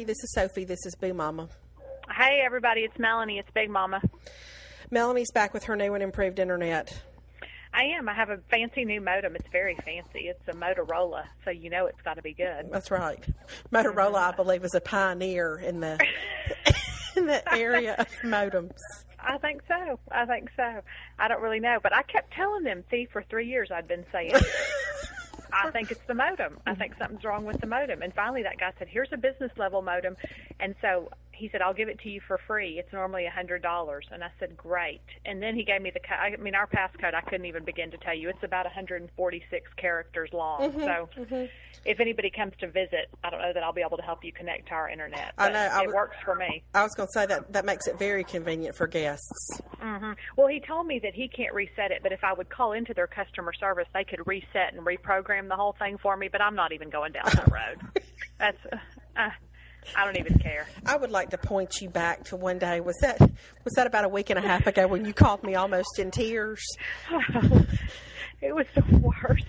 Everybody. This is Sophie. This is Boo Mama. Hey, everybody. It's Melanie. It's Big Mama. Melanie's back with her new and improved internet. I am. I have a fancy new modem. It's very fancy. It's a Motorola, so you know it's got to be good. That's right. Motorola, I believe, is a pioneer in the in the area of modems. I think so. I think so. I don't really know, but I kept telling them, see, for three years I'd been saying, I think it's the modem. I think something's wrong with the modem. And finally, that guy said, here's a business level modem. And so he said, I'll give it to you for free. It's normally a hundred dollars. And I said, great. And then he gave me the, I mean, our passcode, I couldn't even begin to tell you. It's about 146 characters long. Mm-hmm, so if anybody comes to visit, I don't know that I'll be able to help you connect to our internet. I know, I it w- works for me. I was going to say that that makes it very convenient for guests. hmm Well, he told me that he can't reset it, but if I would call into their customer service, they could reset and reprogram the whole thing for me. But I'm not even going down that road. That's, uh, I don't even care. I would like to point you back to one day. Was that was that about a week and a half ago when you called me almost in tears? it was the worst.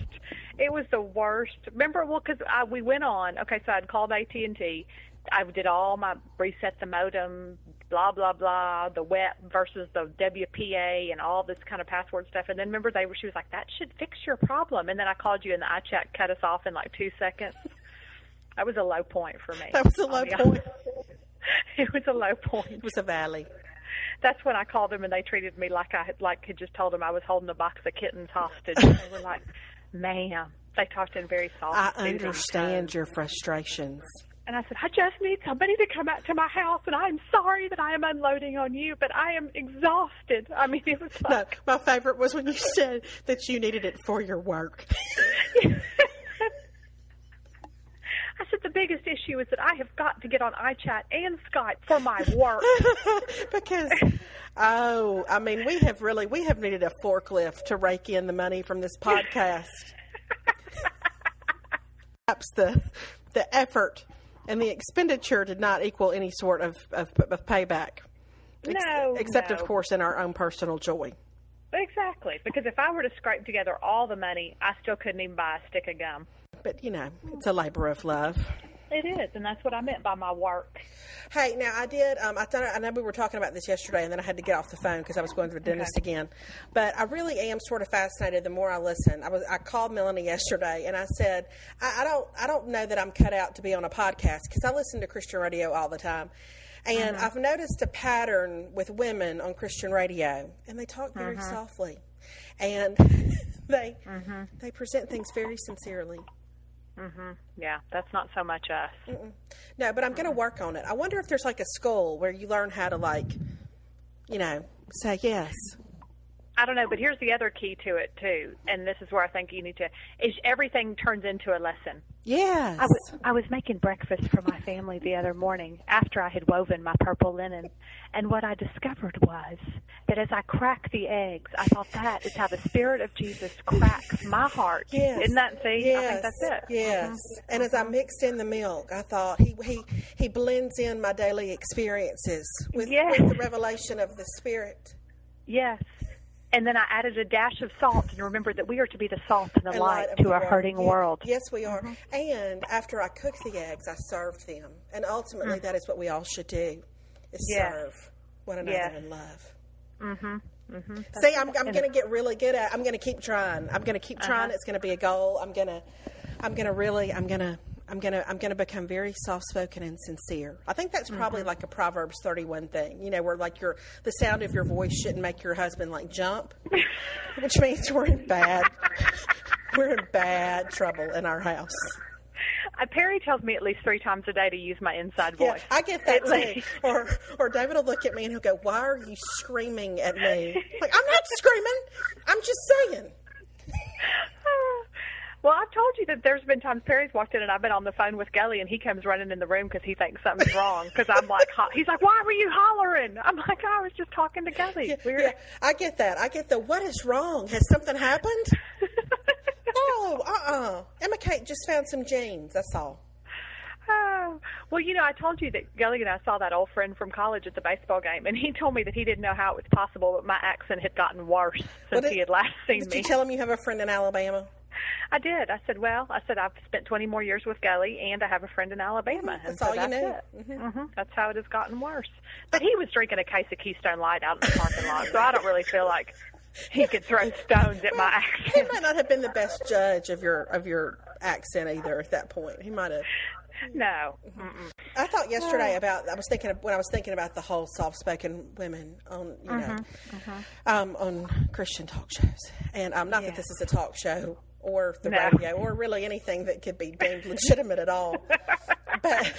It was the worst. Remember, well, because we went on. Okay, so I'd called AT and T. I did all my reset the modem, blah blah blah, the WEP versus the WPA, and all this kind of password stuff. And then remember, they were. She was like, "That should fix your problem." And then I called you, and the iChat cut us off in like two seconds. That was a low point for me. That was a low point. it was a low point It was a valley. that's when I called them and they treated me like I had like had just told them I was holding a box of kittens hostage. they were like, "Ma'am," they talked in very soft. I understand tones. your frustrations. And I said, "I just need somebody to come out to my house, and I'm sorry that I am unloading on you, but I am exhausted." I mean, it was No, like, my favorite was when you said that you needed it for your work. I said the biggest issue is that I have got to get on iChat and Skype for my work. because oh i mean we have really we have needed a forklift to rake in the money from this podcast perhaps the the effort and the expenditure did not equal any sort of, of, of payback Ex- No, except of course in our own personal joy exactly, because if I were to scrape together all the money, I still couldn't even buy a stick of gum. But you know it's a labor of love It is, and that's what I meant by my work. Hey, now I did. Um, I thought I know we were talking about this yesterday, and then I had to get off the phone because I was going to the dentist again. But I really am sort of fascinated. The more I listen, I was. I called Melanie yesterday, and I said, I, I don't. I don't know that I'm cut out to be on a podcast because I listen to Christian radio all the time. And uh-huh. I've noticed a pattern with women on Christian radio, and they talk very uh-huh. softly, and they mm-hmm. they present things very sincerely. Mm-hmm. Yeah, that's not so much us. No, but I'm going to work on it. I wonder if there's like a school where you learn how to like, you know, say yes. I don't know, but here's the other key to it too, and this is where I think you need to is everything turns into a lesson. Yes. I was, I was making breakfast for my family the other morning after I had woven my purple linen, and what I discovered was that as I cracked the eggs, I thought that is how the Spirit of Jesus cracks my heart. Yes. Isn't that see? Yes. I think that's it. Yes. And as I mixed in the milk, I thought he he he blends in my daily experiences with, Yes. with the revelation of the Spirit. Yes. And then I added a dash of salt and remembered that we are to be the salt and the and light of to a hurting Ye- world. Yes, we are. And after I cooked the eggs, I served them. And ultimately, that is what we all should do: is. Yes. serve one another Yes. in love. Mm-hmm. Mm-hmm. See, I'm, I'm going to get really good at. I'm going to keep trying. I'm going to keep trying. Uh-huh. It's going to be a goal. I'm going to, I'm going to really, I'm going to, I'm going to, I'm to become very soft spoken and sincere. I think that's probably Mm-hmm. like a Proverbs 31 thing. You know, where like your the sound of your voice shouldn't make your husband like jump, which means we're in bad, we're in bad trouble in our house. Uh, Perry tells me at least three times a day to use my inside Yeah, voice. I get that At too. Or, or David will look at me and he'll go, "Why are you screaming at me?" Like I'm not screaming. I'm just saying. Well, I've told you that there's been times Perry's walked in and I've been on the phone with Gully and he comes running in the room because he thinks something's wrong because I'm like, ho- he's like, why were you hollering? I'm like, I was just talking to Gully. Yeah, We were- yeah, I get that. I get the what is wrong? Has something happened? oh, uh uh Emma Kate just found some jeans. That's all. Oh. Well, you know, I told you that Gully and I saw that old friend from college at the baseball game, and he told me that he didn't know how it was possible, but my accent had gotten worse Well, since did- he had last seen Did me. Did you tell him you have a friend in Alabama? I did. I said, well, I said I've spent 20 more years with Gully, and I have a friend in Alabama. That's and so all you that's knew. It. Mm-hmm. That's how it has gotten worse. But he was drinking a case of Keystone Light out in the parking lot, so I don't really feel like he could throw stones at my He accent. might not have been the best judge of your of your accent either at that point. He might have. No. Mm-mm. I thought yesterday about. I was thinking of, when I was thinking about the whole soft-spoken women on you know, um, on Christian talk shows, and um, not Yeah. that this is a talk show or the No. radio or really anything that could be deemed legitimate at all, but.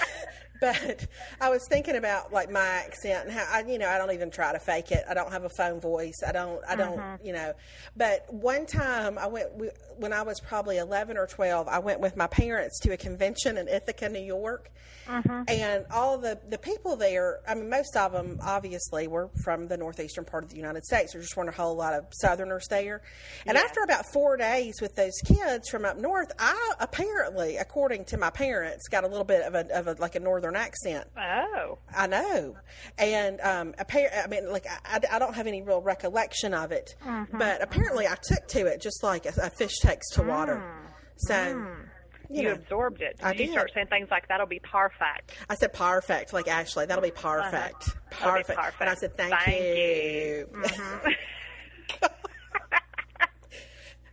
But I was thinking about like my accent and how I, you know, I don't even try to fake it. I don't have a phone voice. I don't, I don't, uh-huh. you know. But one time I went we, when I was probably eleven or twelve. I went with my parents to a convention in Ithaca, New York, uh-huh. and all the the people there. I mean, most of them obviously were from the northeastern part of the United States. There just weren't a whole lot of Southerners there. And after about four days with those kids from up north, I apparently, according to my parents, got a little bit of a, of a like a northern accent. Oh. I know, and um, apparently, I mean, like I, I don't have any real recollection of it, mm-hmm. but apparently, I took to it just like a, a fish takes to water. Mm. So, mm. you You, know, absorbed it. Did I you did. start saying things like that'll be perfect? I said perfect, like Ashley. That'll be perfect, That'll be perfect. perfect. And I said thank, Thank you. Mm-hmm.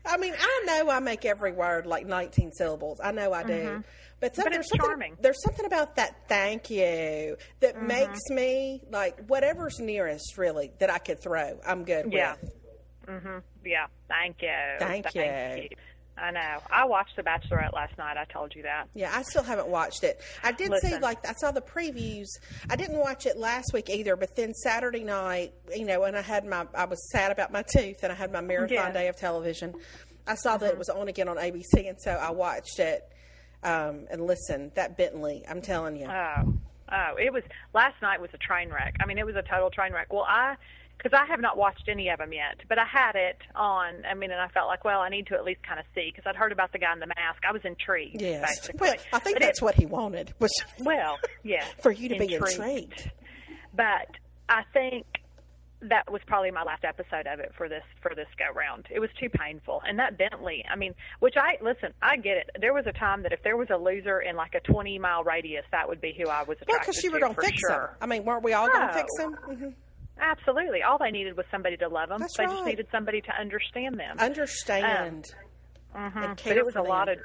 I mean, I know I make every word like 19 syllables. I know I do. Mm-hmm. But, some, But there's something, charming. There's something about that thank you that makes me like whatever's nearest, really, that I could throw. I'm good Yeah. with. Mhm. Yeah. Thank you. Thank you. I know. I watched The Bachelorette last night. I told you that. Yeah, I still haven't watched it. I did see like I saw the previews. I didn't watch it last week either, but then Saturday night, you know, and I had my I was sad about my tooth and I had my marathon Yeah. day of television. I saw that it was on again on ABC and so I watched it um, and listen. That Bentley, I'm telling you. Oh, oh, it was last night was a train wreck. I mean, it was a total train wreck. Well, I because I have not watched any of them yet, but I had it on. I mean, and I felt like, well, I need to at least kind of see because I'd heard about the guy in the mask. I was intrigued. yes. basically. Well, I think But it- that's what he wanted was Well, yeah, for you to be intrigued. But I think that was probably my last episode of it for this for this go round. It was too painful. And that Bentley, I mean, which I listen, I get it. There was a time that if there was a loser in like a 20 mile radius, that would be who I was attracted Well, because you were going to fix sure. him. I mean, weren't we all going to fix him? hmm Absolutely. All they needed was somebody to love them. That's they right. just needed somebody to understand them. Understand. Mhm. and But it was a lot of.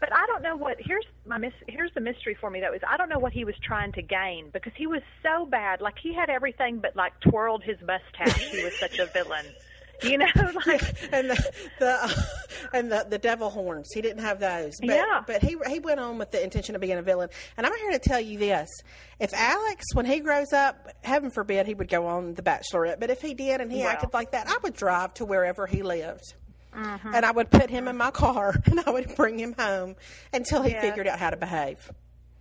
But I don't know what. Here's my mis, Here's the mystery for me though is I don't know what he was trying to gain because he was so bad. Like he had everything but like twirled his mustache. he was such a villain. You know, like and the, the uh, and the the devil horns. He didn't have those. But, Yeah. But he he went on with the intention of being a villain. And I'm here to tell you this: if Alex, when he grows up, heaven forbid, he would go on The Bachelorette. But if he did and he acted like that, I would drive to wherever he lived. Uh-huh. And I would put him in my car and I would bring him home until he Yeah. figured out how to behave.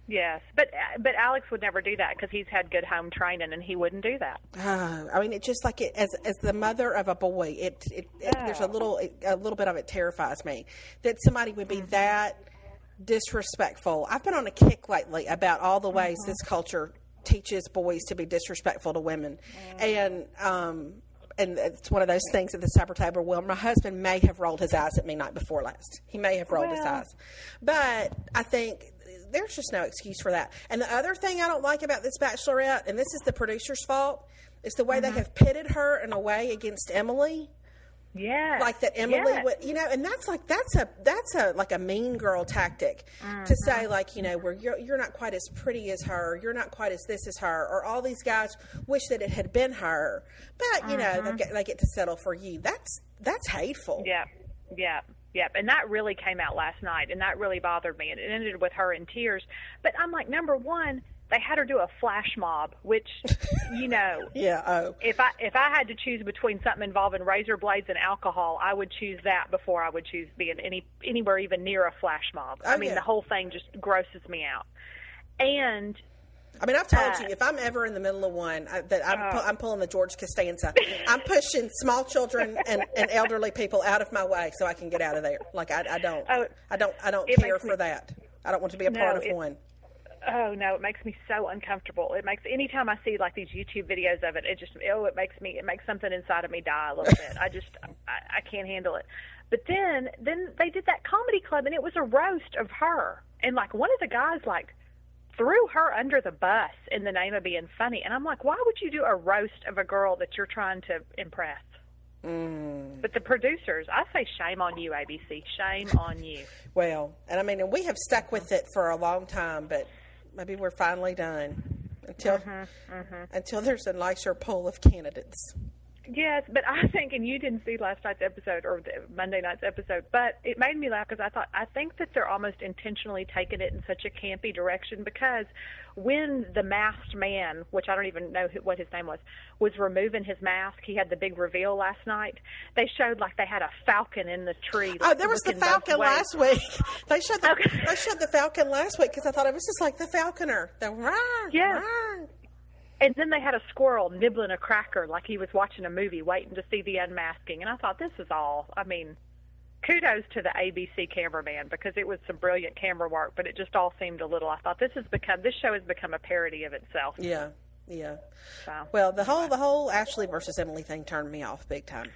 yes, but but Alex would never do that because he's had good home training and he wouldn't do that. Oh, I mean, it just like it as as the mother of a boy, it, it, it there's a little a little bit of it terrifies me that somebody would be mm-hmm. that disrespectful. I've been on a kick lately about all the ways mm-hmm. this culture teaches boys to be disrespectful to women, mm. and um. And it's one of those things at the supper table. Well, my husband may have rolled his eyes at me night before last. He may have rolled his eyes, but I think there's just no excuse for that. And the other thing I don't like about this Bachelorette, and this is the producer's fault, is the way they mm-hmm. have pitted her in a way against Emily. Yeah, Like that Emily yes. would, you know, and that's like that's a that's a like a mean girl tactic to mm-hmm. say like you know where you're you're not quite as pretty as her, you're not quite as this as her, or all these guys wish that it had been her, but you know they mm-hmm. get they get to settle for you. That's that's hateful. Yeah, yeah, yeah. And that really came out last night, and that really bothered me. And it ended with her in tears. But I'm like, number one, they had her do a flash mob, which, you know, Yeah. Oh. if I if I had to choose between something involving razor blades and alcohol, I would choose that before I would choose being any anywhere even near a flash mob. Oh, I mean, yeah. the whole thing just grosses me out. And I mean, I've told Uh, you if I'm ever in the middle of one, I, that I'm, Oh. pu- I'm pulling the George Costanza. I'm pushing small children and, and elderly people out of my way so I can get out of there. Like I, I don't, Oh, I don't, I don't care makes me- for that. I don't want to be a No, part of it- one. Oh no, it makes me so uncomfortable. It makes anytime I see like these YouTube videos of it, it just oh, it makes me it makes something inside of me die a little bit. I just I, I can't handle it. But then then they did that comedy club and it was a roast of her. And like one of the guys like threw her under the bus in the name of being funny. And I'm like, why would you do a roast of a girl that you're trying to impress? Mm. But the producers, I say shame on you, ABC. Shame on you. Well, and I mean, and we have stuck with it for a long time, but maybe we're finally done until Mm-hmm, until there's a nicer pool of candidates. Yes, but I think, and you didn't see last night's episode or the Monday night's episode, but it made me laugh because I thought I think that they're almost intentionally taking it in such a campy direction because when the masked man, which I don't even know who, what his name was, was removing his mask, he had the big reveal last night. They showed like they had a falcon in the tree. Oh, there was the Falcon last week. They showed the Okay. they showed the Falcon last week because I thought it was just like the Falconer. The rawr, Yes. rawr. And then they had a squirrel nibbling a cracker like he was watching a movie, waiting to see the unmasking. And I thought, this is all. I mean, kudos to the ABC cameraman because it was some brilliant camera work, but it just all seemed a little. I thought this has become this show has become a parody of itself. Yeah, yeah. So Well, the whole the whole Ashley versus Emily thing turned me off big time.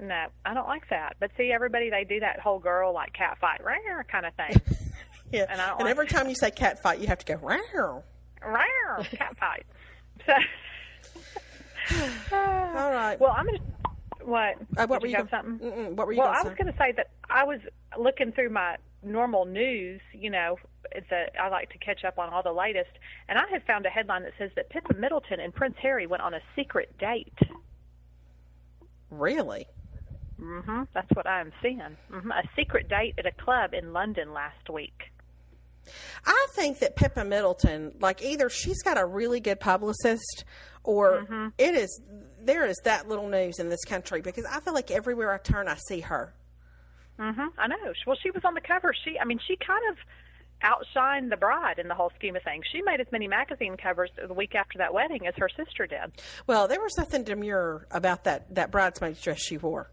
no, I don't like that. But see, everybody they do that whole girl like cat fight, rare kind of thing. Yeah, And and like every time you say cat fight, you have to go rawr. rare cat fight. So. All right. Well, I'm gonna. What? Uh, what were you you gonna- something? Mm-mm, what were you well, I was going to say that I was looking through my normal news. You know, that I like to catch up on all the latest, and I had found a headline that says that Pippa Middleton and Prince Harry went on a secret date. Really? hmm That's what I'm seeing. Mm hmm A secret date at a club in London last week. I think that Pippa Middleton, like either she's got a really good publicist, or Mm-hmm. it is there is that little news in this country because I feel like everywhere I turn, I see her. hmm I know. Well, she was on the cover. She, I mean, she kind of outshined the bride in the whole scheme of things. She made as many magazine covers the week after that wedding as her sister did. Well, there was nothing demure about that that bridesmaid's dress she wore.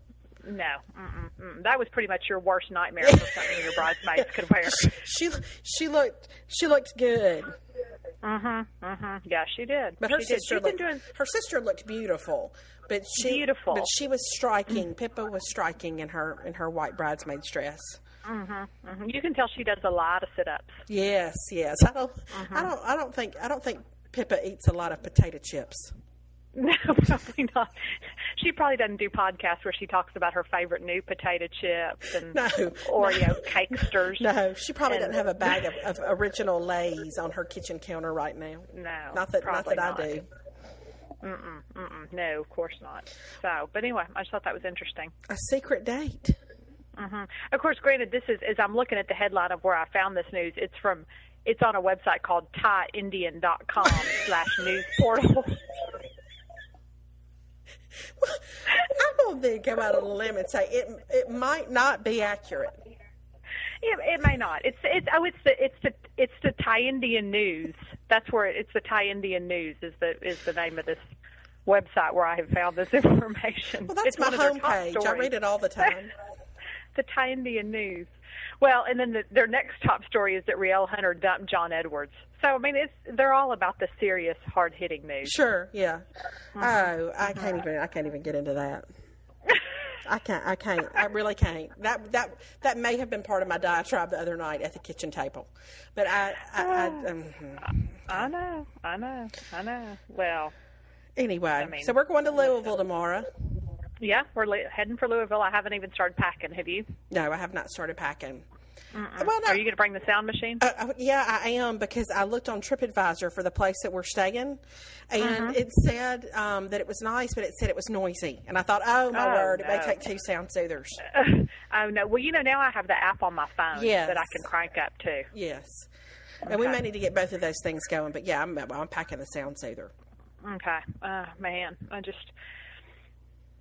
No, mm-mm, mm. that was pretty much your worst nightmare for something your bridesmaids could wear. She she looked she looked good, Mhm, mhm. Yeah, she did. but her she sister been looked, doing. her sister looked beautiful. But she Beautiful. but she was striking. Pippa was striking in her in her white bridesmaid's dress. Mhm, mhm. You can tell she does a lot of sit-ups. Yes, yes. I don't Mm-hmm. I don't I don't think I don't think Pippa eats a lot of potato chips. No, probably not. She probably doesn't do podcasts where she talks about her favorite new potato chips and No, Oreo no. cakesters. No, she probably And- doesn't have a bag of, of original Lay's on her kitchen counter right now. No, Not that not that I do. Mm-mm, mm-mm. No, of course not. So, but anyway, I just thought that was interesting. A secret date. hmm Of course, granted, this is as I'm looking at the headline of where I found this news. It's from, it's on a website called ThaiIndian.com slash news portal. I'm going to go out on a limb and say it it might not be accurate. It, it may not. It's it's oh it's the it's the it's the Thai Indian News. That's where it, it's the Thai Indian News is the is the name of this website where I have found this information. Well, that's It's my homepage. I read it all the time. the Thai Indian News. Well, and then the, their next top story is that Rielle Hunter dumped John Edwards. So I mean, it's they're all about the serious, hard hitting news. Sure, yeah. Mm-hmm. Oh, I can't even I can't even get into that. I can't. I can't. I really can't. That that that may have been part of my diatribe the other night at the kitchen table, but I. I, I um, I know, I know, I know. Well, anyway, I mean- so we're going to Louisville tomorrow. Yeah, we're heading for Louisville. I haven't even started packing. Have you? No, I have not started packing. Well, no, Are you going to bring the sound machine? Uh, uh, yeah, I am because I looked on TripAdvisor for the place that we're staying, and Mm-hmm. it said um, that it was nice, but it said it was noisy. And I thought, oh my Oh, word, it may take two sound soothers. oh no. Well, you know now I have the app on my phone Yes. that I can crank up too. Yes, and we may need to get both of those things going. But yeah, I'm, I'm packing the sound soother. Okay. Oh man, I just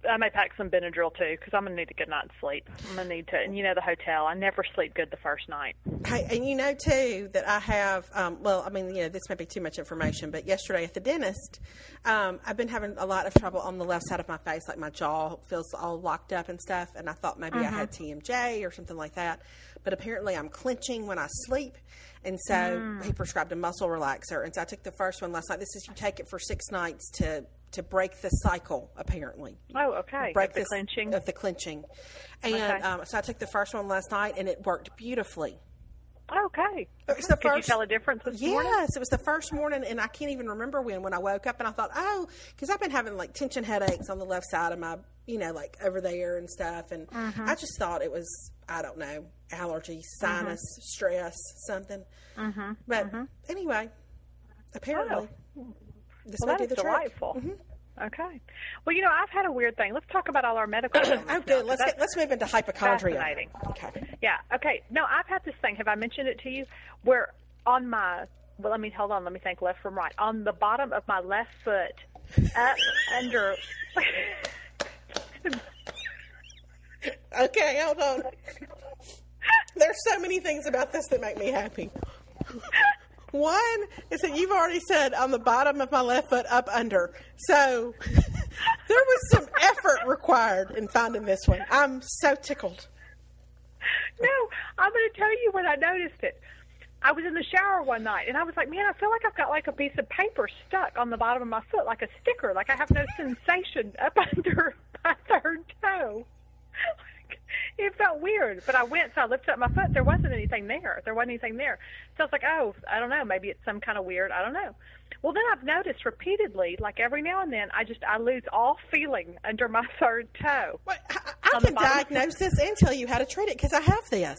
I may pack some Benadryl too because I'm gonna need a good night's sleep. I'm gonna need to, and you know the hotel. I never sleep good the first night. Hey, and you know too that I have. Um, well, I mean, you know, this may be too much information, but yesterday at the dentist, um, I've been having a lot of trouble on the left side of my face, like my jaw feels all locked up and stuff. And I thought maybe I had TMJ or something like that, but apparently I'm clenching when I sleep, And so he prescribed a muscle relaxer. And so I took the first one last night. This is you take it for six nights to to break the cycle, apparently. Oh, okay. Break Of the this- clenching. of the clenching. And Okay. um, so I took the first one last night, and it worked beautifully. okay. It was the Could you tell a difference this morning? Yes, it was the first morning, and I can't even remember when. When I woke up, and I thought, oh, because I've been having like tension headaches on the left side of my, you know, like over there and stuff, and Mm-hmm. I just thought it was, I don't know, allergy, mm-hmm. sinus, stress, something. Mm-hmm. But mm-hmm. anyway, apparently, oh. this Well, may do the trick. delightful. Mm-hmm. Okay. Well, you know, I've had a weird thing. Let's talk about all our medical. Oh, now, good. Let's get, let's move into hypochondria. fascinating. Okay. Yeah. Okay. No, I've had this thing. Have I mentioned it to you? Where on my well, let me hold on. Let me think left from right. On the bottom of my left foot, up under. Okay, hold on. There's so many things about this that make me happy. One is that you've already said on the bottom of my left foot up under. So there was some effort required in finding this one. I'm so tickled. no, I'm going to tell you when I noticed it. I was in the shower one night and I was like, man, I feel like I've got like a piece of paper stuck on the bottom of my foot, like a sticker. Like I have no sensation up under my third toe. It felt weird, but I went, so I lifted up my foot. There wasn't anything there. There wasn't anything there. So I was like, oh, I don't know. Maybe it's some kind of weird. I don't know. Well, then I've noticed repeatedly, like every now and then, I just I lose all feeling under my third toe. What, I, I can diagnose this and tell you how to treat it because I have this.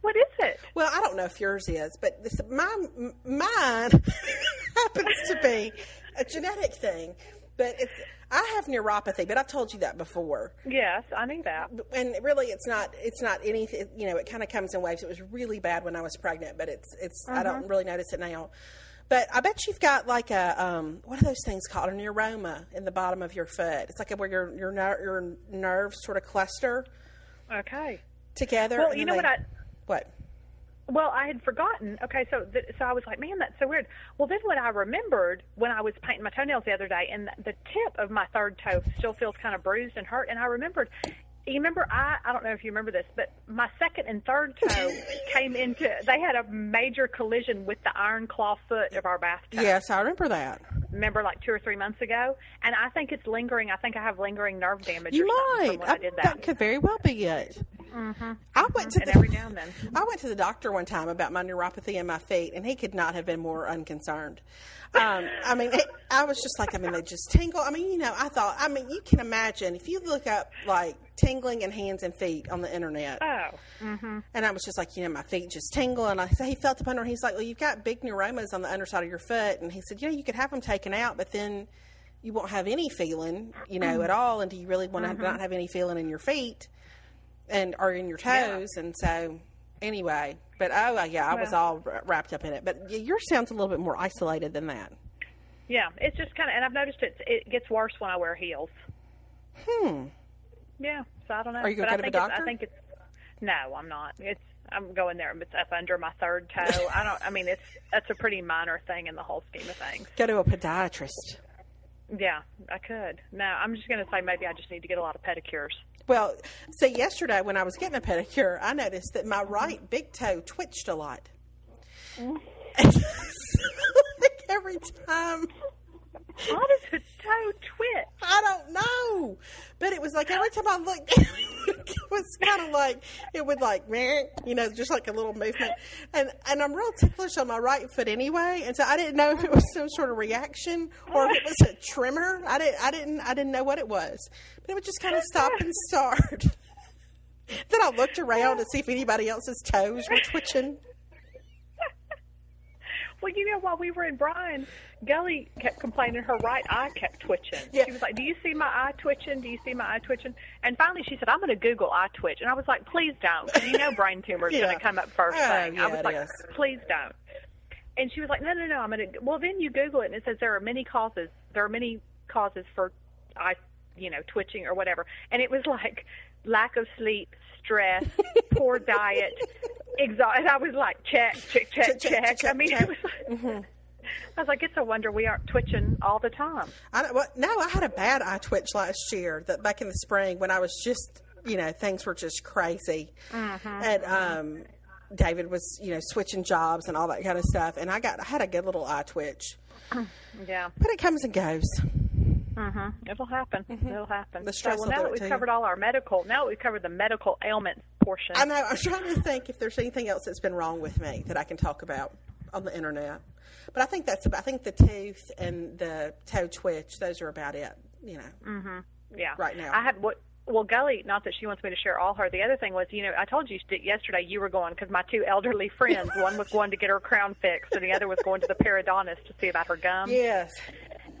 What is it? Well, I don't know if yours is, but this, my, mine happens to be a genetic thing. But it's I have neuropathy, but I've told you that before. Yes, I knew that. and really it's not it's not anything you know it kind of comes in waves it was really bad when i was pregnant but it's it's i don't really notice it now but i bet you've got like a um what are those things called a neuroma in the bottom of your foot it's like a, where your your ner- your nerves sort of cluster Okay. together Well, you know they- what I what Well, I had forgotten. Okay, so th- so I was like, man, that's so weird. Well, then what I remembered when I was painting my toenails the other day, and the, the tip of my third toe still feels kind of bruised and hurt, and I remembered. You remember I I don't know if you remember this, but my second and third toe came into they had a major collision with the iron claw foot of our bathtub. yes i remember that Remember like two or three months ago, and I think it's lingering. I think I have lingering nerve damage. you or something might from when I, did that. could very well be it mm-hmm. i went to and the every now and then. I went to the doctor one time about my neuropathy in my feet, and he could not have been more unconcerned. Um, I mean, it, I was just like, I mean, they just tingle. I mean, you know, I thought, I mean, you can imagine if you look up like tingling in hands and feet on the internet, Oh, mm-hmm. and I was just like, you know, my feet just tingle. And I said, he felt the under. And he's like, well, you've got big neuromas on the underside of your foot, and he said, you know, you could have them taken out, but then you won't have any feeling, you know, at all. And do you really want to not have any feeling in your feet and or in your toes? And so, anyway, but oh yeah, I was all wrapped up in it. But yours sounds a little bit more isolated than that. Yeah, it's just kind of, and I've noticed it. It gets worse when I wear heels. Hmm. Yeah, so I don't know. Are you but gonna I think the it's, doctor? I think it's no, I'm not. It's I'm going there. It's up under my third toe. I don't. I mean, it's that's a pretty minor thing in the whole scheme of things. Go to a podiatrist. Yeah, I could. No, I'm just going to say maybe I just need to get a lot of pedicures. Well, so yesterday when I was getting a pedicure, I noticed that my right big toe twitched a lot. Mm. like every time. How does a toe twitch? I don't know, but it was like every time I looked, it was kind of like it would like, meh, you know, just like a little movement. And and I'm real ticklish on my right foot anyway, and so I didn't know if it was some sort of reaction or if it was a tremor. I didn't I didn't I didn't know what it was, but it would just kind of stop and start. then I looked around to see if anybody else's toes were twitching. Well, you know, while we were in Bryan, Gully kept complaining her right eye kept twitching. Yeah. She was like, "Do you see my eye twitching? Do you see my eye twitching?" And finally, she said, "I'm going to Google eye twitch," and I was like, "Please don't," 'cause you know brain tumor is Yeah. going to come up first Oh, thing. yeah, I was like, is. "Please don't." And she was like, "No, no, no, I'm going to." Well, then you Google it, and it says there are many causes. There are many causes for eye, you know, twitching or whatever. And it was like lack of sleep, stress, poor diet, exhaustion. And I was like, check, check, check, Check, I mean, it was like, I was like, it's a wonder we aren't twitching all the time. I don't, well, no, I had a bad eye twitch last year. That back in the spring when I was just, you know, things were just crazy, and um, David was, you know, switching jobs and all that kind of stuff, and I got I had a good little eye twitch, Yeah. but it comes and goes. Hmm It'll happen. It'll happen. The stress so, will well, now that we've to you. covered all our medical, now that we've covered the medical ailments portion. I know. I'm trying to think if there's anything else that's been wrong with me that I can talk about on the internet. But I think that's about. I think the tooth and the toe twitch. Those are about it. You know. Mhm. Yeah. right now. I had what. Well, Gully, not that she wants me to share all her. The other thing was, you know, I told you yesterday you were going because my two elderly friends, one was going to get her crown fixed, and the other was going to the periodontist to see about her gums. Yes.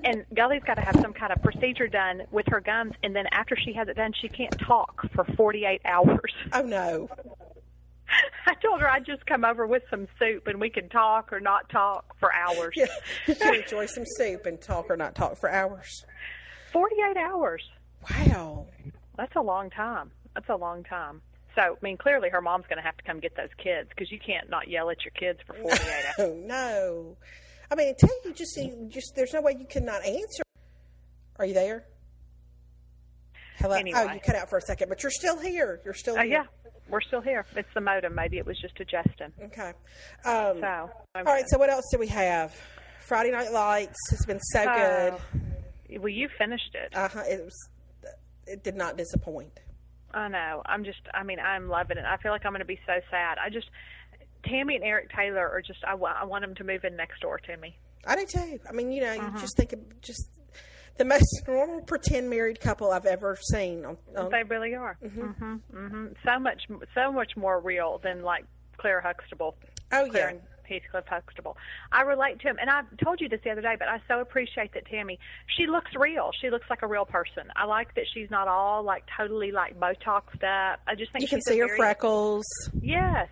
And Gully's got to have some kind of procedure done with her gums, and then after she has it done, she can't talk for 48 hours. Oh no. I told her I'd just come over with some soup, and we can talk or not talk for hours. Yeah. You can enjoy some soup and talk or not talk for hours. 48 hours. Wow. That's a long time. That's a long time. So, I mean, clearly her mom's going to have to come get those kids because you can't not yell at your kids for 48 hours. Oh no. I mean, until you just you just there's no way you cannot answer. Are you there? Hello. Oh, you cut out for a second, but you're still here. You're still Oh, here. yeah. We're still here. It's the modem. Maybe it was just adjusting. Okay. Um, So, all right. So what else do we have? Friday Night Lights has been so good. good. Well, you finished it. Uh huh. It was. It did not disappoint. I know. I'm just. I mean, I'm loving it. I feel like I'm going to be so sad. I just. Tami and Eric Taylor are just. I, I want them to move in next door to me. I do too. I mean, you know, Uh-huh. you just think of just the most normal pretend married couple I've ever seen. On, on, They really are. Mm-hmm. Mm-hmm. So much. So much more real than like Claire Huxtable. oh Claire yeah. Heathcliff Huxtable. I relate to him, and I told you this the other day, but I so appreciate that Tami. She looks real. She looks like a real person. I like that she's not all like totally like Botoxed up. I just think You can see her very- freckles. Yes,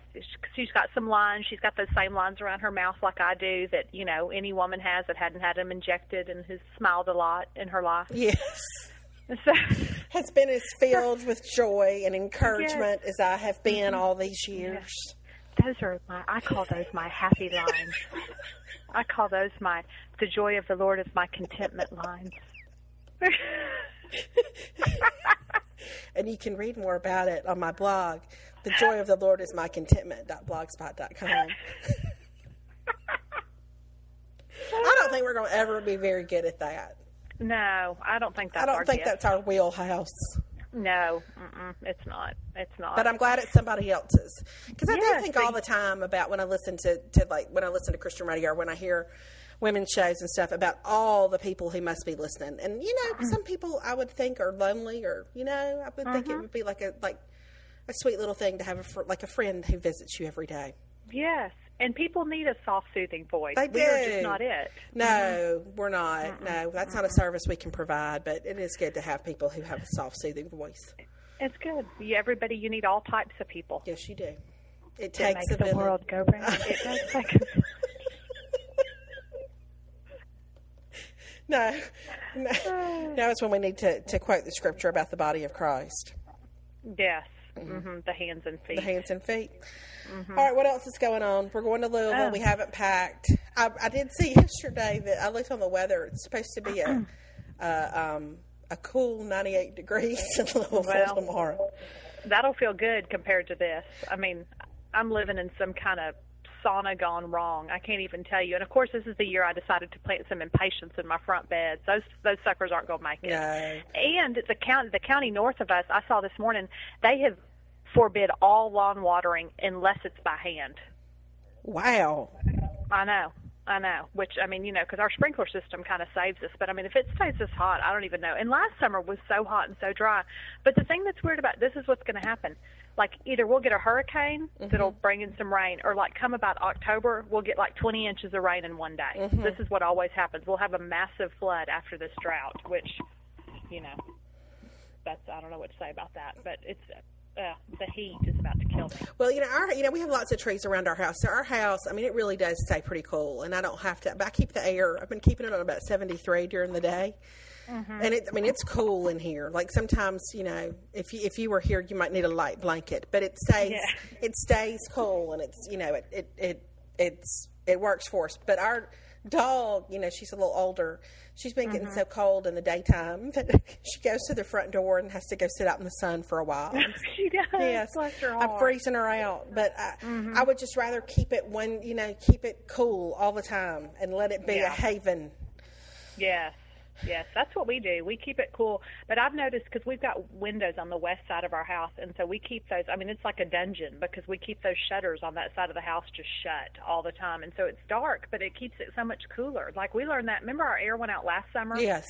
she's got some lines. She's got those same lines around her mouth like I do that you know any woman has that hadn't had them injected and has smiled a lot in her life. Yes. So, Has been as filled with joy and encouragement as I have been mm-hmm. all these years. Those are my. I call those my happy lines. I call those my. The joy of the Lord is my contentment lines. And you can read more about it on my blog. The joy of the Lord is my contentment.blogspot.com. I don't think we're going to ever be very good at that. no, I don't think that's I don't think gift. that's our wheelhouse. No, it's not. It's not. But I'm glad it's somebody else's because I do think all the time about when I listen to, to like when I listen to Christian radio or when I hear women's shows and stuff about all the people who must be listening. And you know, Mm. some people I would think are lonely, or you know, I would think Mm-hmm. it would be like a like a sweet little thing to have a fr- like a friend who visits you every day. Yes, and people need a soft, soothing voice. They we are do. just not it. No, mm-hmm. we're not. No, that's not a service we can provide. But it is good to have people who have a soft, soothing voice. It's good. You, everybody, you need all types of people. Yes, you do. It It takes makes a the world go round. It does take a No, no. Now is when we need to, to quote the scripture about the body of Christ, Yes. Hmm The hands and feet. the hands and feet. All right, what else is going on? We're going to Louisville. Oh. We haven't packed. I, I did see yesterday that I looked on the weather. It's supposed to be a a, um, a cool 98 degrees in Louisville Well. tomorrow. That'll feel good compared to this. I mean, I'm living in some kind of sauna gone wrong. I can't even tell you. And of course, this is the year I decided to plant some impatiens in my front beds. Those those suckers aren't going to make it. No. And the county the county north of us, I saw this morning, they have forbid all lawn watering unless it's by hand. Wow. I know. I know. Which I mean, you know, because our sprinkler system kind of saves us. But I mean, if it stays this hot, I don't even know. And last summer was so hot and so dry. But the thing that's weird about this is what's going to happen. Like either we'll get a hurricane that'll bring in some rain, or like come about October, we'll get like 20 inches of rain in one day. This is what always happens. We'll have a massive flood after this drought, which, you know, that's I don't know what to say about that. But it's uh, the heat is about to Well, you know, our you know we have lots of trees around our house. So our house, I mean, it really does stay pretty cool, and I don't have to. But I keep the air. I've been keeping it on about seventy three during the day, mm-hmm. and it. I mean, it's cool in here. Like sometimes, you know, if you if you were here, you might need a light blanket, but it stays Yeah. it stays cool, and it's you know it it, it it's it works for us. But our dog, you know, she's a little older. She's been Mm-hmm. getting so cold in the daytime that she goes to the front door and has to go sit out in the sun for a while. she does. yes, I'm. Mm-hmm. freezing her out, but I, I would just rather keep it when you know keep it cool all the time and let it be a haven. Yes, yes, that's what we do. We keep it cool. But I've noticed because we've got windows on the west side of our house, and so we keep those. I mean, it's like a dungeon because we keep those shutters on that side of the house just shut all the time, and so it's dark, but it keeps it so much cooler. Like we learned that. Remember, our air went out last summer. Yes,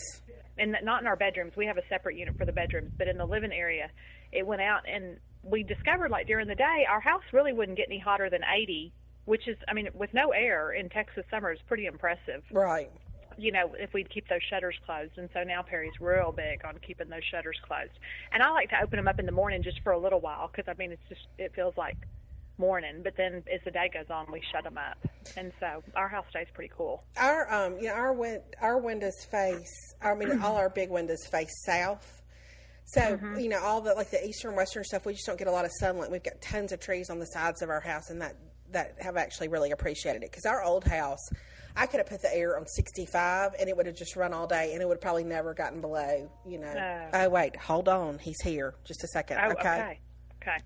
and not in our bedrooms. We have a separate unit for the bedrooms, but in the living area, it went out, and we discovered like during the day, our house really wouldn't get any hotter than 80, which is, I mean, with no air in Texas summer is pretty impressive. right. You know, if we'd keep those shutters closed, and so now Perry's real big on keeping those shutters closed. And I like to open them up in the morning just for a little while because I mean, it's just it feels like morning, but then as the day goes on, we shut them up, and so our house stays pretty cool. Our um, you know, our win- our windows face. I mean, all our big windows face south. So Mm-hmm. you know, all the like the eastern, western stuff. We just don't get a lot of sunlight. We've got tons of trees on the sides of our house, and that that have actually really appreciated it. Because our old house, I could have put the air on sixty five, and it would have just run all day, and it would have probably never gotten below. You know. No. Oh wait, hold on, he's here. Just a second. Oh, okay. okay, okay,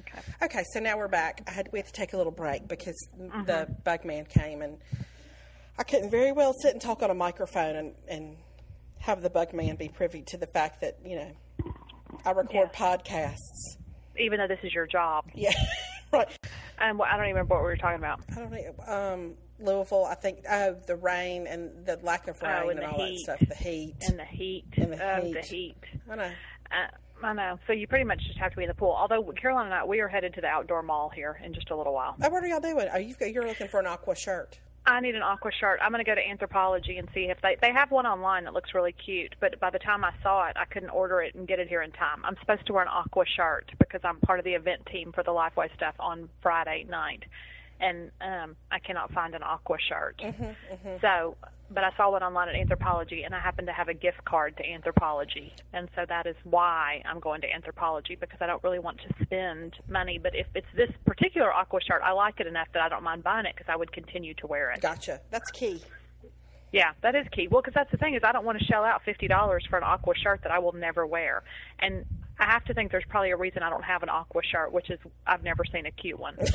okay. Okay, so now we're back. I had we had to take a little break because Mm-hmm. the bug man came and I couldn't very well sit and talk on a microphone and, and have the bug man be privy to the fact that, you know, I record podcasts. Even though this is your job, Yeah. right. um, well, I don't even remember what we were talking about. I don't know. Um Louisville, I think oh, the rain and the lack of rain Oh, and, and all heat. that stuff. The heat. And the heat. And the of heat. the heat. I know. Uh, I know. So you pretty much just have to be in the pool. Although Caroline and I, we are headed to the outdoor mall here in just a little while. Oh, what are y'all doing? Oh, you've got, you're looking for an aqua shirt. I need an aqua shirt. I'm going to go to Anthropologie and see if they they have one online that looks really cute. But by the time I saw it, I couldn't order it and get it here in time. I'm supposed to wear an aqua shirt because I'm part of the event team for the Lifeway stuff on Friday night, and um, I cannot find an aqua shirt. So, but I saw one online at Anthropologie, and I happen to have a gift card to Anthropologie, and so that is why I'm going to Anthropologie because I don't really want to spend money. But if it's this particular aqua shirt, I like it enough that I don't mind buying it because I would continue to wear it. Gotcha. That's key. Yeah, that is key. Well, because that's the thing is I don't want to shell out fifty dollars for an aqua shirt that I will never wear, and I have to think there's probably a reason I don't have an aqua shirt, which is I've never seen a cute one.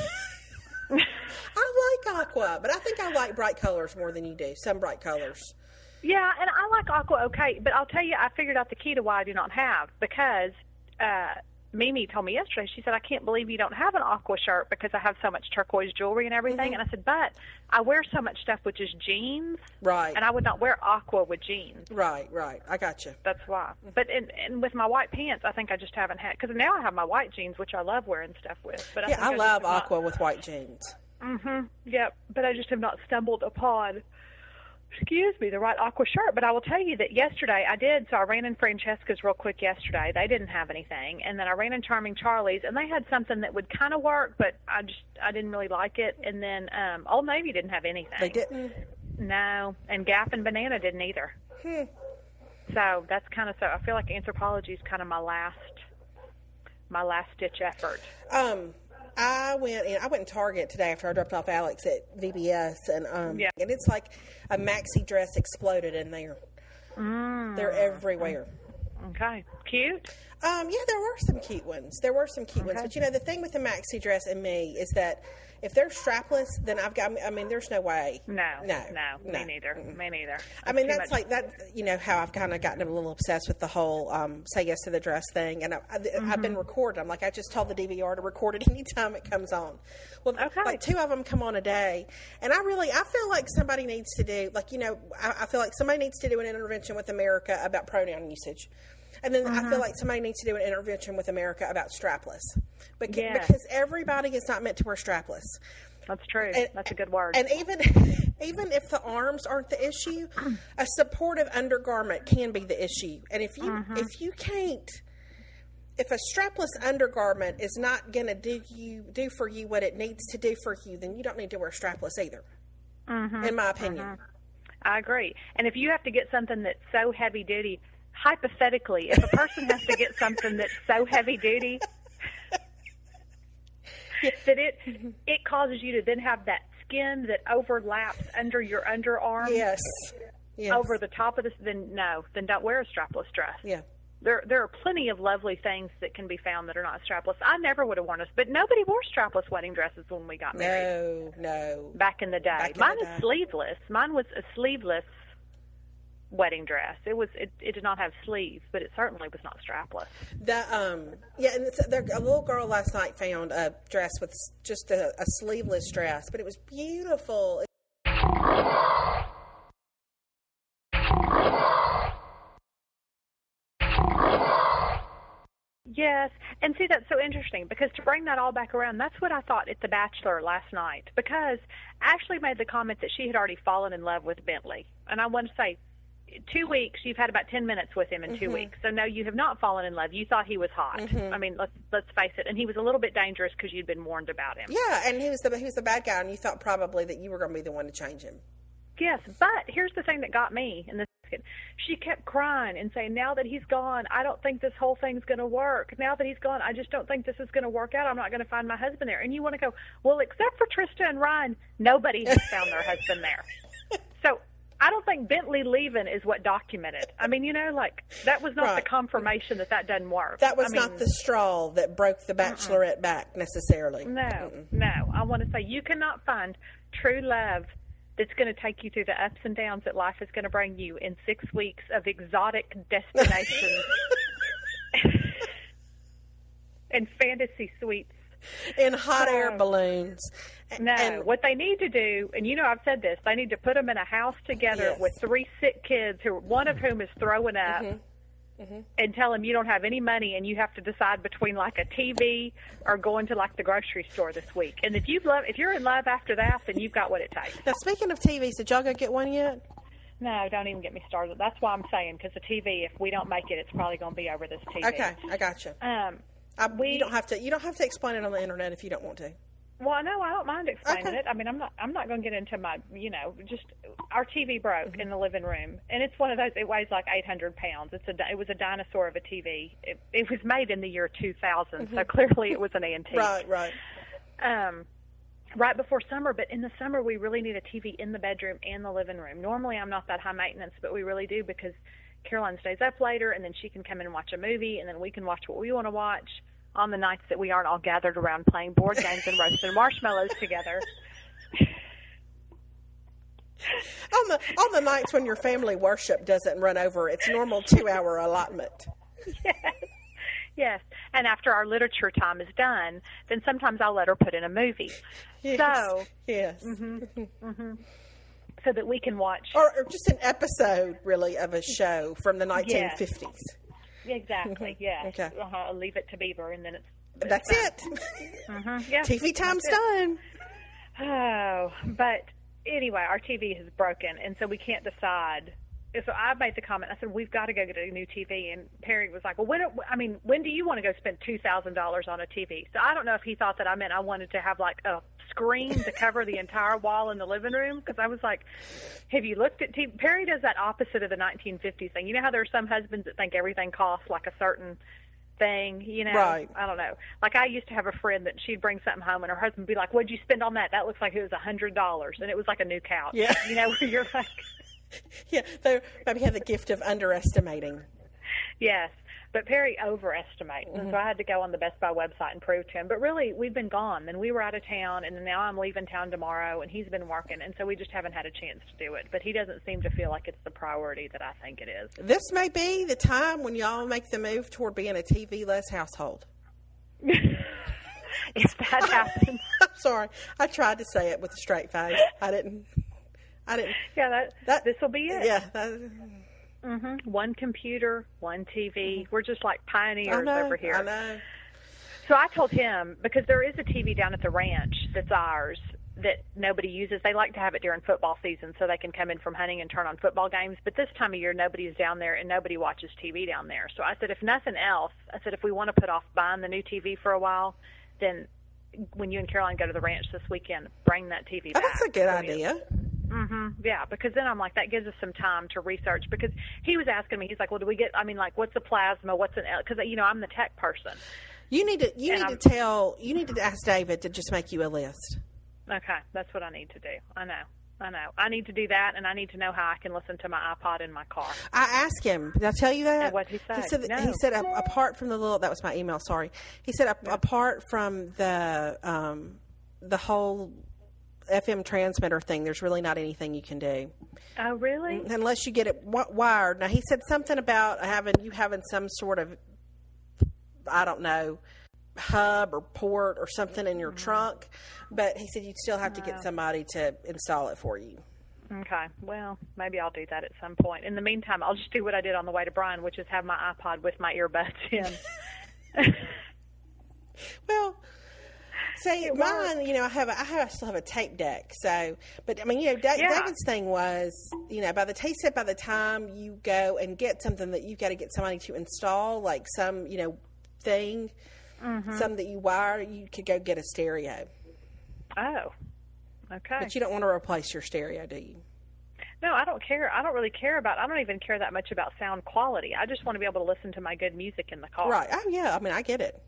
I like aqua, but I think I like bright colors more than you do. Some bright colors. Yeah, and I like aqua okay, but I'll tell you, I figured out the key to why I do not have because uh, Mimi told me yesterday. She said, "I can't believe you don't have an aqua shirt because I have so much turquoise jewelry and everything." And I said, "But I wear so much stuff with just jeans, Right. and I would not wear aqua with jeans. Right, right. I got you. That's why. But and, and with my white pants, I think I just haven't had because now I have my white jeans, which I love wearing stuff with. But I Yeah, I just love have not- aqua with white jeans. Mm-hmm. Yep. But I just have not stumbled upon, excuse me, the right aqua shirt. But I will tell you that yesterday I did. So I ran in Francesca's real quick yesterday. They didn't have anything, and then I ran in Charming Charlie's, and they had something that would kind of work, but I just I didn't really like it. And then um, Old Navy didn't have anything. They didn't. No, and Gap and Banana didn't either. Hmm. So that's kind of so. I feel like Anthropologie is kind of my last, my last ditch effort. Um, I went in. I went to Target today after I dropped off Alex at VBS, and um, Yeah. and it's like a maxi dress exploded in there. Mm. They're everywhere. Okay, cute. Um, yeah, there were some cute ones. There were some cute ones, but you know the thing with the maxi dress and me is that if they're strapless, then I've got. I mean, there's no way. No, no, no, me neither. Me neither. I mean, that's much- like that. You know how I've kind of gotten a little obsessed with the whole um, "say yes to the dress" thing, and I, I, I've Mm-hmm. been recording. I'm like, I just told the DVR to record it anytime it comes on. Well, Okay. like two of them come on a day, and I really, I feel like somebody needs to do, like you know, I, I feel like somebody needs to do an intervention with America about pronoun usage. And then I Mm-hmm. feel like somebody needs to do an intervention with America about strapless, because, Yeah. because everybody is not meant to wear strapless. That's true. And- that's a good word. And even even if the arms aren't the issue, a supportive undergarment can be the issue. And if you Mm-hmm. if you can't if a strapless undergarment is not going to do you do for you what it needs to do for you, then you don't need to wear strapless either. Mm-hmm. In my opinion. I agree. And if you have to get something that's so heavy duty, hypothetically, if a person has to get something that's so heavy duty that it it causes you to then have that skin that overlaps under your underarm Yes. Yes. over the top of this, then no, then don't wear a strapless dress. Yeah. There, there are plenty of lovely things that can be found that are not strapless. I never would have worn this, but nobody wore strapless wedding dresses when we got married No, no. back in the day. In Mine the is day. sleeveless. Mine was a sleeveless wedding dress. It was. It, it did not have sleeves, but it certainly was not strapless. The um yeah, and it's, there, a little girl last night found a dress with just a, a sleeveless dress, but it was beautiful. Yes, and see that's so interesting because to bring that all back around, that's what I thought at The Bachelor last night. Because Ashley made the comment that she had already fallen in love with Bentley, and I want to say, two weeks you've had about ten minutes with him in 2 mm-hmm. weeks, so no, you have not fallen in love. You thought he was hot. Mm-hmm. I mean, let's let's face it, and he was a little bit dangerous because you'd been warned about him. Yeah, and he was the he was the bad guy, and you thought probably that you were going to be the one to change him. Yes, but here's the thing that got me in this. She kept crying and saying, "Now that he's gone, I don't think this whole thing's going to work. Now that he's gone, I just don't think this is going to work out. I'm not going to find my husband there." And you want to go, "Well, except for Trista and Ryan, nobody has found their husband there." So I don't think Bentley leaving is what documented. I mean, you know, like that was not Right. the confirmation that that doesn't work. That was I mean, not the straw that broke the bachelorette back necessarily. No, no. I want to say you cannot find true love that's going to take you through the ups and downs that life is going to bring you in six weeks of exotic destinations and fantasy suites. In hot air oh. balloons. No, And- what they need to do, and you know I've said this, they need to put them in a house together Yes. with three sick kids, who one of whom is throwing up, Mm-hmm. and tell them you don't have any money and you have to decide between like a TV or going to like the grocery store this week. And if you love, if you're in love after that, then you've got what it takes. Now, speaking of TVs, did y'all go get one yet? No, don't even get me started. That's why I'm saying because the TV, if we don't make it, it's probably going to be over this TV. Okay, I got you. Um. I, we- you don't have to. You don't have to explain it on the internet if you don't want to. Well, no, I don't mind explaining Okay. it. I mean, I'm not. I'm not going to get into my. You know, just our TV broke in the living room, and it's one of those. It weighs like 800 pounds. It's a. It was a dinosaur of a TV. It, it was made in the year 2000, so clearly it was an antique. Right, right. um, right before summer. But in the summer, we really need a TV in the bedroom and the living room. Normally, I'm not that high maintenance, but we really do because Caroline stays up later, and then she can come in and watch a movie, and then we can watch what we want to watch on the nights that we aren't all gathered around playing board games and roasting marshmallows together. On the on the nights when your family worship doesn't run over its normal two hour allotment. Yes. Yes. And after our literature time is done, then sometimes I'll let her put in a movie. Yes. So, yes, mm-hmm, mm-hmm. so that we can watch. or, or just an episode really of a show from the 1950s. Exactly. Yeah. Okay. Uh-huh. Leave it to Beaver, and then it's. That's it. uh-huh. Yeah. TV time's done. Oh, but anyway, our TV has broken, and so we can't decide. So I made the comment. I said we've got to go get a new TV, and Perry was like, "Well, when? I mean, when do you want to go spend two thousand dollars on a TV?" So I don't know if he thought that I meant I wanted to have like a screen to cover the entire wall in the living room because I was like, "Have you looked at TV?" Perry does that opposite of the 1950s thing. You know how there are some husbands that think everything costs like a certain thing, you know. Right. I don't know. Like I used to have a friend that she'd bring something home and her husband would be like, What'd you spend on that? That looks like it was a hundred dollars and it was like a new couch. Yeah. You know, where you're like Yeah, they maybe have the gift of underestimating. Yes. But Perry overestimates. Mm-hmm. And so I had to go on the Best Buy website and prove to him. But really we've been gone. Then we were out of town and now I'm leaving town tomorrow and he's been working and so we just haven't had a chance to do it. But he doesn't seem to feel like it's the priority that I think it is. This may be the time when y'all make the move toward being a TV less household. if that happens. I'm sorry. I tried to say it with a straight face. I didn't. I didn't. Yeah, that, That this will be it. Yeah. That, hmm One computer, one TV. We're just like pioneers know. over here. I know. So I told him because there is a TV down at the ranch that's ours that nobody uses. They like to have it during football season so they can come in from hunting and turn on football games. But this time of year, nobody's down there and nobody watches TV down there. So I said, if nothing else, I said if we want to put off buying the new TV for a while, then when you and Caroline go to the ranch this weekend, bring that TV Oh, back. that's a good idea. we- idea. hmm Yeah, because then I'm like, that gives us some time to research. Because he was asking me, he's like, well, do we get? I mean, like, what's a plasma? What's an? Because you know, I'm the tech person. You need to. You And need I'm- to tell. You need to ask David to just make you a list. Okay, that's what I need to do. I know. I know. I need to do that, and I need to know how I can listen to my iPod in my car. I asked him. Did I tell you that? And what'd he say? He said, No. he said apart from the little. That was my email. Sorry. He said apart from the um, the whole FM transmitter thing, there's really not anything you can do Oh, really? unless you get it wired. Now he said something about having you having some sort of I don't know hub or port or something in Mm-hmm. your trunk, but he said you'd still have to get somebody to install it for you. Okay. Well, maybe I'll do that at some point. In the meantime, I'll just do what I did on the way to Brian, which is have my iPod with my earbuds in. Well, see, mine, you know, I have, a, I have, I still have a tape deck. So, but I mean, you know, da- Yeah. David's thing was, you know, by the he said by the time you go and get something that you've got to get somebody to install, like some, you know, thing, Mm-hmm. some that you wire, you could go get a stereo. oh. Okay. But you don't want to replace your stereo, do you? No, I don't care. I don't really care about. I don't even care that much about sound quality. I just want to be able to listen to my good music in the car. Right. Oh, yeah. I mean, I get it.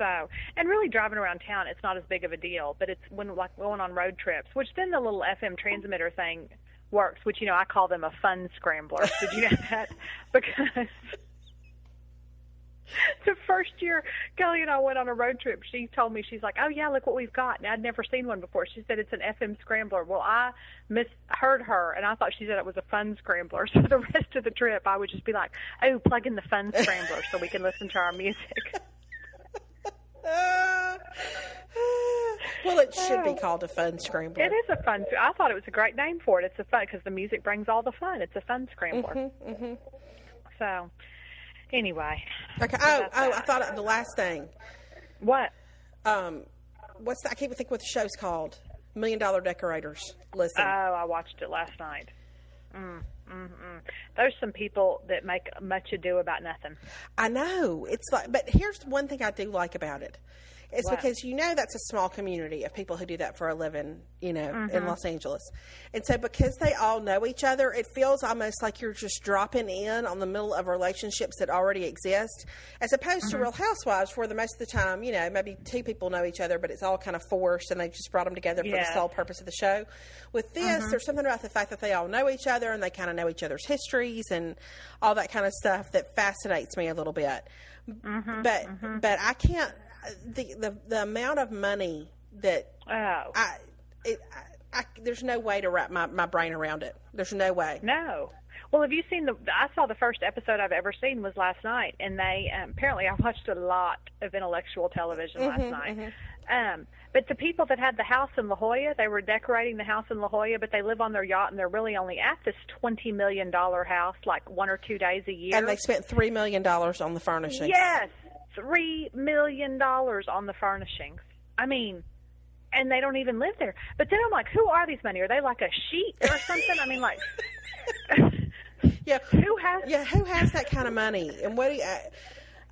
So, and really driving around town, it's not as big of a deal. But it's when like going on road trips, which then the little FM transmitter thing works. Which you know I call them a fun scrambler. Did you know that? Because the first year Kelly and I went on a road trip, she told me she's like, "Oh yeah, look what we've got." And I'd never seen one before. She said it's an FM scrambler. Well, I misheard her, and I thought she said it was a fun scrambler. So the rest of the trip, I would just be like, "Oh, plug in the fun scrambler so we can listen to our music." Well, it should be called a fun scrambler. It is a fun. I thought it was a great name for it. It's a fun because the music brings all the fun. It's a fun scrambler. Mm-hmm, So, anyway, Okay. Oh, oh, I thought the last thing. what? Um, what's that? I can't even think what the show's called. Million Dollar Decorators. Listen. Oh, I watched it last night. Mm, mm, mm. There's some people that make much ado about nothing. I know. It's like, but here's one thing I do like about it. It's because you know that's a small community of people who do that for a living, you know, Mm-hmm. in Los Angeles. And so because they all know each other, it feels almost like you're just dropping in on the middle of relationships that already exist, as opposed Mm-hmm. to Real Housewives, where the most of the time, you know, maybe two people know each other, but it's all kind of forced and they just brought them together for the sole purpose of the show. With this, there's something about the fact that they all know each other and they kind of know each other's histories and all that kind of stuff that fascinates me a little bit but but I can't the, the the amount of money that Oh I it I, I there's no way to wrap my, my brain around it. There's no way. no. Well, have you seen the? I saw the first episode I've ever seen was last night, and they um, apparently I watched a lot of intellectual television last night. Um, but the people that had the house in La Jolla, they were decorating the house in La Jolla, but they live on their yacht and they're really only at this twenty million dollar house like one or two days a year. And they spent three million dollars on the furnishings. Yes, three million dollars on the furnishings. I mean, and they don't even live there. But then I'm like, who are these money? Are they like a sheet or something? I mean, like, Yeah. who has? Yeah, who has that kind of money? And what do you, I,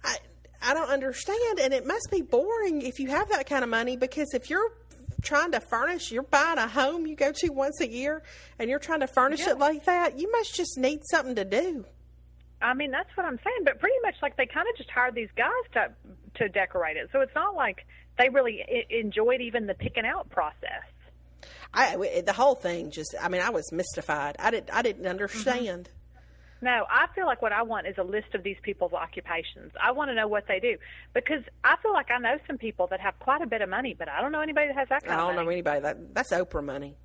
I I don't understand and it must be boring if you have that kind of money because if you're trying to furnish, you're buying a home you go to once a year and you're trying to furnish Yeah. it like that, you must just need something to do. I mean, that's what I'm saying. But pretty much, like, they kind of just hired these guys to to decorate it. So it's not like they really I- enjoyed even the picking out process. I the whole thing just I mean I was mystified. I didn't I didn't understand. Mm-hmm. No, I feel like what I want is a list of these people's occupations. I want to know what they do because I feel like I know some people that have quite a bit of money, but I don't know anybody that has that kind I don't know anybody that that's Oprah money.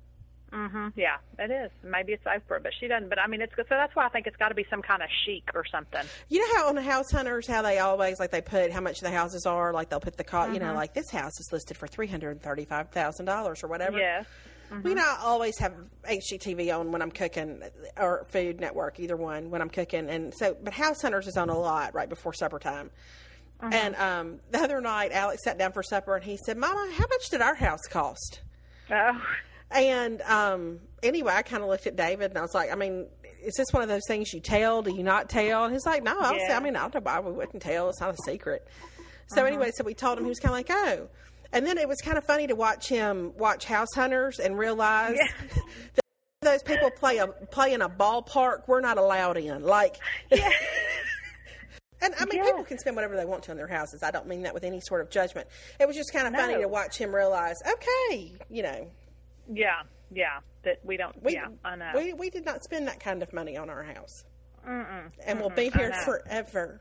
Hmm Yeah, it is. Maybe it's Oprah, but she doesn't. But I mean, it's good. so that's why I think it's got to be some kind of sheikh or something. You know how on the house hunters how they always like they put how much the houses are like they'll put the cost you Mm-hmm. know like this house is listed for three hundred and thirty five thousand dollars or whatever. Yeah. You know, I always have HGTV on when I'm cooking, or Food Network, either one, when I'm cooking. And so, but House Hunters is on a lot right before supper time. And um, the other night, Alex sat down for supper and he said, Mama, how much did our house cost? Oh, And um, anyway, I kind of looked at David and I was like, I mean, is this one of those things you tell? Do you not tell? And he's like, No, I'll say, I mean, I don't know why we wouldn't tell. It's not a secret. So anyway, so we told him he was kind of like, Oh. And then it was kind of funny to watch him watch House Hunters and realize that those people play a play in a ballpark we're not allowed in. Like, Yeah. And I mean, Yes. people can spend whatever they want to on their houses. I don't mean that with any sort of judgment. It was just kind of funny to watch him realize, okay, you know, Yeah, yeah. That we don't. we yeah, I know. we we did not spend that kind of money on our house, Mm-mm, and we'll be here forever.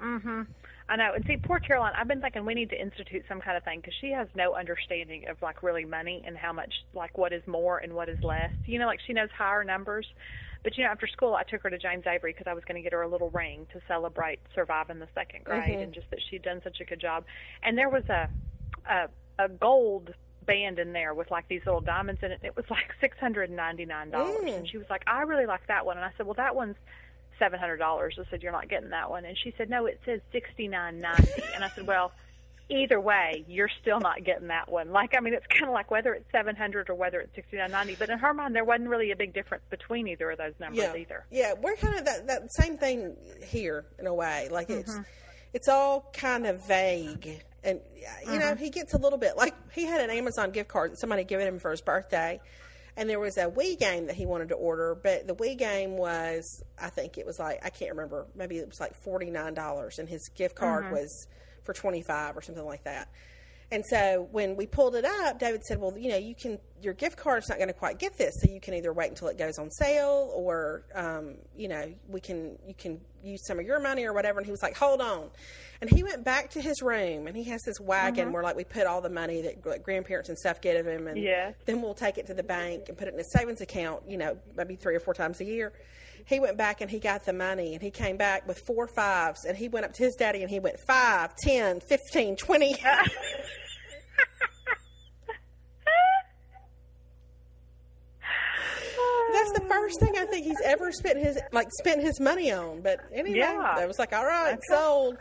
hmm I know. And see, poor Caroline, I've been thinking we need to institute some kind of thing because she has no understanding of like really money and how much like what is more and what is less. You know, like she knows higher numbers. But you know, after school, I took her to James Avery because I was going to get her a little ring to celebrate surviving the second grade Mhm. and just that she'd done such a good job. And there was a a, a gold band in there with like these little diamonds in it. It was like six hundred and ninety nine dollars, Mm. and she was like, "I really like that one." And I said, "Well, that one's seven hundred dollars." I said, "You're not getting that one." And she said, "No, it says sixty nine ninety." And I said, "Well." Either way, you're still not getting that one. Like, I mean, it's kind of like whether it's 700 or whether it's 69.90. But in her mind, there wasn't really a big difference between either of those numbers Yeah, either. yeah, we're kind of that that same thing here in a way. Like it's Mm-hmm. it's all kind of vague, and you know, Mm-hmm. he gets a little bit like he had an Amazon gift card that somebody had given him for his birthday. And there was a Wii game that he wanted to order, but the Wii game was, I think it was like, I can't remember, maybe it was like $49, and his gift card Mm-hmm. was for 25 or something like that. And so when we pulled it up, David said, "Well, you know, you can your gift card's not going to quite get this, so you can either wait until it goes on sale, or um, you know, we can you can use some of your money or whatever." And he was like, "Hold on," and he went back to his room, and he has this wagon uh-huh. where like we put all the money that like, grandparents and stuff get of him, and Yes. then we'll take it to the bank and put it in a savings account, you know, maybe three or four times a year. He went back and he got the money and he came back with four fives and he went up to his daddy and he went five, ten, fifteen, twenty. That's the first thing I think he's ever spent his like spent his money on. But anyway, Yeah. I was like, all right, sold.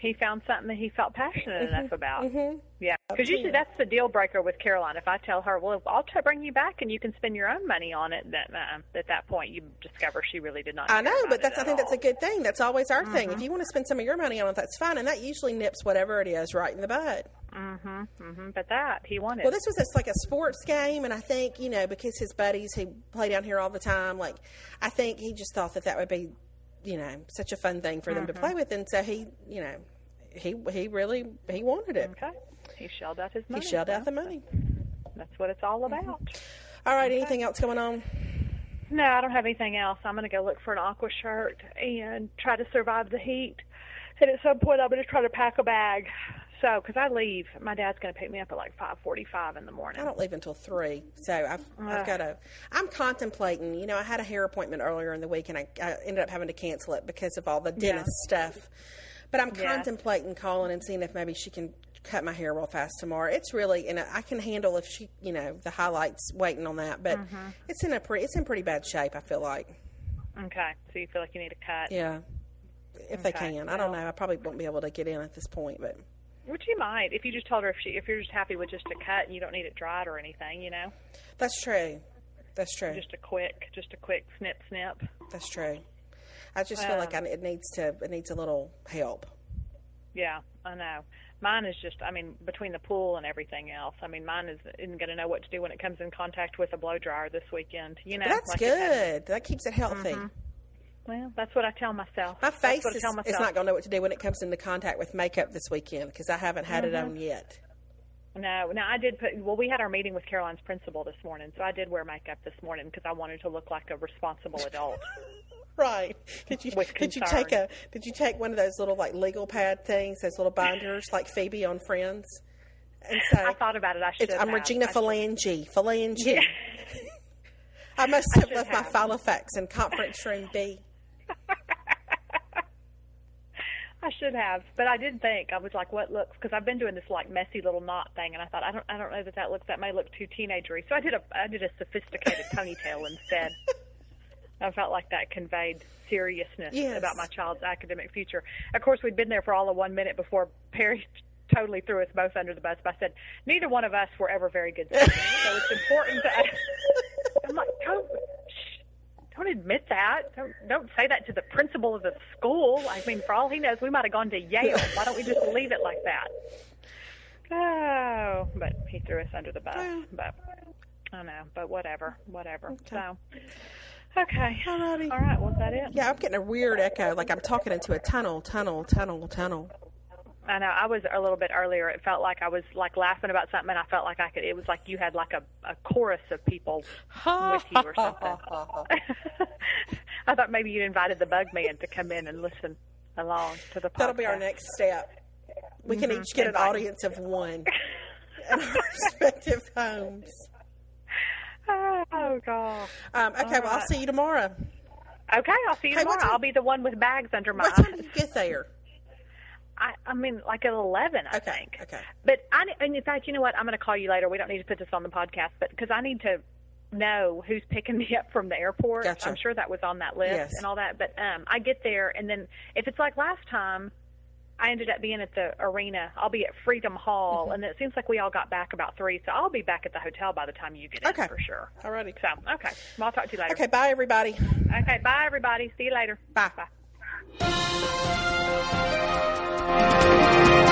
He found something that he felt passionate enough about. hmm Yeah, because usually that's the deal breaker with Caroline. If I tell her, "Well, I'll t- bring you back, and you can spend your own money on it," that uh, at that point you discover she really did not. I know, but that's I think that's a good thing. That's always our thing. Mm-hmm. If you want to spend some of your money on it, that's fine, and that usually nips whatever it is right in the bud. Mhm, mhm. But that he wanted. Well, this was just like a sports game, and I think you know because his buddies he play down here all the time. Like, I think he just thought that that would be, you know, such a fun thing for them Mm-hmm. to play with, and so he, you know, he he really he wanted it. okay. He shelled out his money. He shelled out the money. That's what it's all about. All right, anything else going on? No, I don't have anything else. I'm going to go look for an aqua shirt and try to survive the heat. And at some point, I'm going to try to pack a bag. So, because I leave, my dad's going to pick me up at like 5:45 in the morning. I don't leave until three, so I've I've got to. I'm contemplating. You know, I had a hair appointment earlier in the week, and I, I ended up having to cancel it because of all the dentist stuff. But I'm Yeah. contemplating calling and seeing if maybe she can cut my hair real fast tomorrow. It's really, and I can handle if she, you know, the highlights waiting on that. But Mm-hmm. it's in a pretty, it's in pretty bad shape. I feel like, Okay, so you feel like you need a cut. yeah. If they can, I don't know. I probably won't be able to get in at this point, but Which you might, if you just told her if she, if you're just happy with just a cut and you don't need it dried or anything, you know, that's true. That's true. just a quick, just a quick snip, snip. That's true. I just feel like I, Um, it needs to, it needs a little help. Yeah, I know. Mine is just, I mean, between the pool and everything else, I mean, mine is isn't going to know what to do when it comes in contact with a blow dryer this weekend. You know, That's like good. That keeps it healthy. Well, that's what I tell myself. My face I is, tell is not going to know what to do when it comes into contact with makeup this weekend because I haven't had it Mm-hmm. on yet. No, no, I did put. Well, we had our meeting with Caroline's principal this morning, so I did wear makeup this morning because I wanted to look like a responsible adult. Right? Did you did you take a did you take one of those little like legal pad things, those little binders like Phoebe on Friends, and say I thought about it. I should. I'm have. Regina I Phalange, Phalange. Yeah. I must have should left my have. Filofax in conference room B. I should have, but I did think I was like, what looks? Because I've been doing this like messy little knot thing, and I thought I don't, I don't know that that looks. That may look too teenagery. So I did a, I did a sophisticated ponytail instead. I felt like that conveyed seriousness Yes. about my child's academic future. Of course, we'd been there for all of one minute before Perry totally threw us both under the bus. But I said neither one of us were ever very good students, so it's important to. I'm like, don't, don't admit that. Don't, don't say that to the principal of the school. I mean, for all he knows, we might have gone to Yale. Why don't we just leave it like that? Oh, but he threw us under the bus. But I know. But whatever, whatever. So, Okay. Alrighty. All right. Was that it? Yeah, I'm getting a weird echo, like I'm talking into a tunnel, tunnel, tunnel, tunnel. I know. I was a little bit earlier. It felt like I was like laughing about something, and I felt like I could. It was like you had like a, a chorus of people with you or something. I thought maybe you invited the bug man to come in and listen along to the podcast. That'll be our next step. We can each get an audience of one in our respective homes. Oh god. Um, okay, well, I'll see you tomorrow. Okay, I'll see you Hey, tomorrow. I'll be the one with bags under my What time do eyes. you get there? I, I mean, like at eleven, I Okay, think. okay. But I, and in fact, you know what? I'm going to call you later. We don't need to put this on the podcast, but because I need to know who's picking me up from the airport. Gotcha. I'm sure that was on that list Yes. and all that. But um, I get there, and then if it's like last time, I ended up being at the arena. I'll be at Freedom Hall, Mm-hmm. and it seems like we all got back about three. So I'll be back at the hotel by the time you get Okay. in for sure. Alrighty. So okay, well, I'll talk to you later. Okay, bye, everybody. Okay, bye everybody. See you later. Bye. Bye. Thank you.